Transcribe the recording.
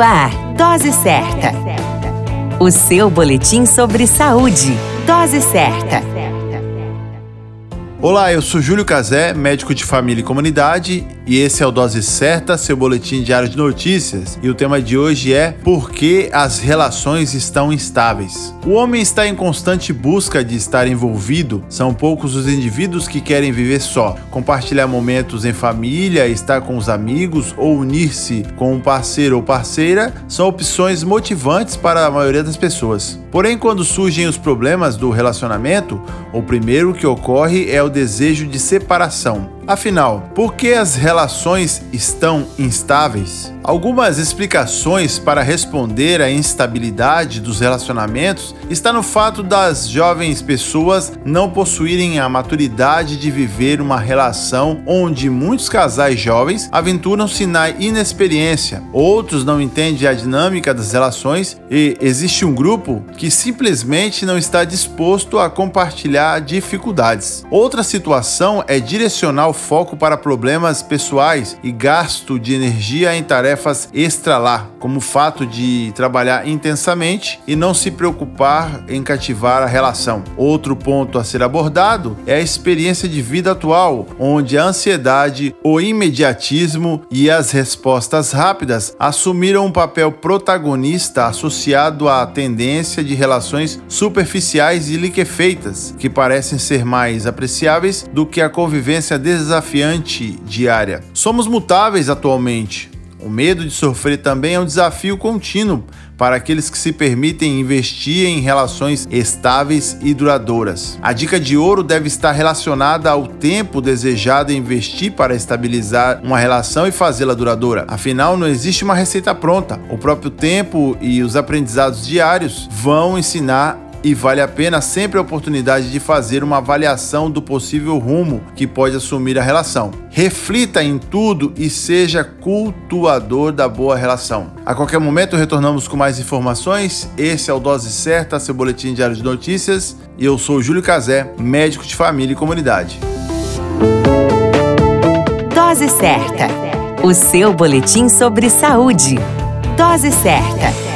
Ar, Dose Certa. O seu boletim sobre saúde. Dose Certa. Olá, eu sou Júlio Cazé, médico de família e comunidade, e esse é o Dose Certa, seu boletim diário de notícias. E o tema de hoje é Por que as relações estão instáveis? O homem está em constante busca de estar envolvido. São poucos os indivíduos que querem viver só. Compartilhar momentos em família, estar com os amigos ou unir-se com um parceiro ou parceira são opções motivantes para a maioria das pessoas. Porém, quando surgem os problemas do relacionamento, o primeiro que ocorre é o desejo de separação. Afinal, por que as relações estão instáveis? Algumas explicações para responder à instabilidade dos relacionamentos está no fato das jovens pessoas não possuírem a maturidade de viver uma relação onde muitos casais jovens aventuram-se na inexperiência, outros não entendem a dinâmica das relações e existe um grupo que simplesmente não está disposto a compartilhar dificuldades. Outra situação é direcionar o foco para problemas pessoais e gasto de energia em tarefas tarefas extra lá, como o fato de trabalhar intensamente e não se preocupar em cativar a relação. Outro ponto a ser abordado é a experiência de vida atual, onde a ansiedade, o imediatismo e as respostas rápidas assumiram um papel protagonista associado à tendência de relações superficiais e liquefeitas, que parecem ser mais apreciáveis do que a convivência desafiante diária. Somos mutáveis atualmente, o medo de sofrer também é um desafio contínuo para aqueles que se permitem investir em relações estáveis e duradouras. A dica de ouro deve estar relacionada ao tempo desejado investir para estabilizar uma relação e fazê-la duradoura. Afinal, não existe uma receita pronta. O próprio tempo e os aprendizados diários vão ensinar e vale a pena sempre a oportunidade de fazer uma avaliação do possível rumo que pode assumir a relação. Reflita em tudo e seja cultuador da boa relação. A qualquer momento retornamos com mais informações. Esse é o Dose Certa, seu boletim diário de notícias. E eu sou Júlio Cazé, médico de família e comunidade. Dose Certa, o seu boletim sobre saúde. Dose Certa.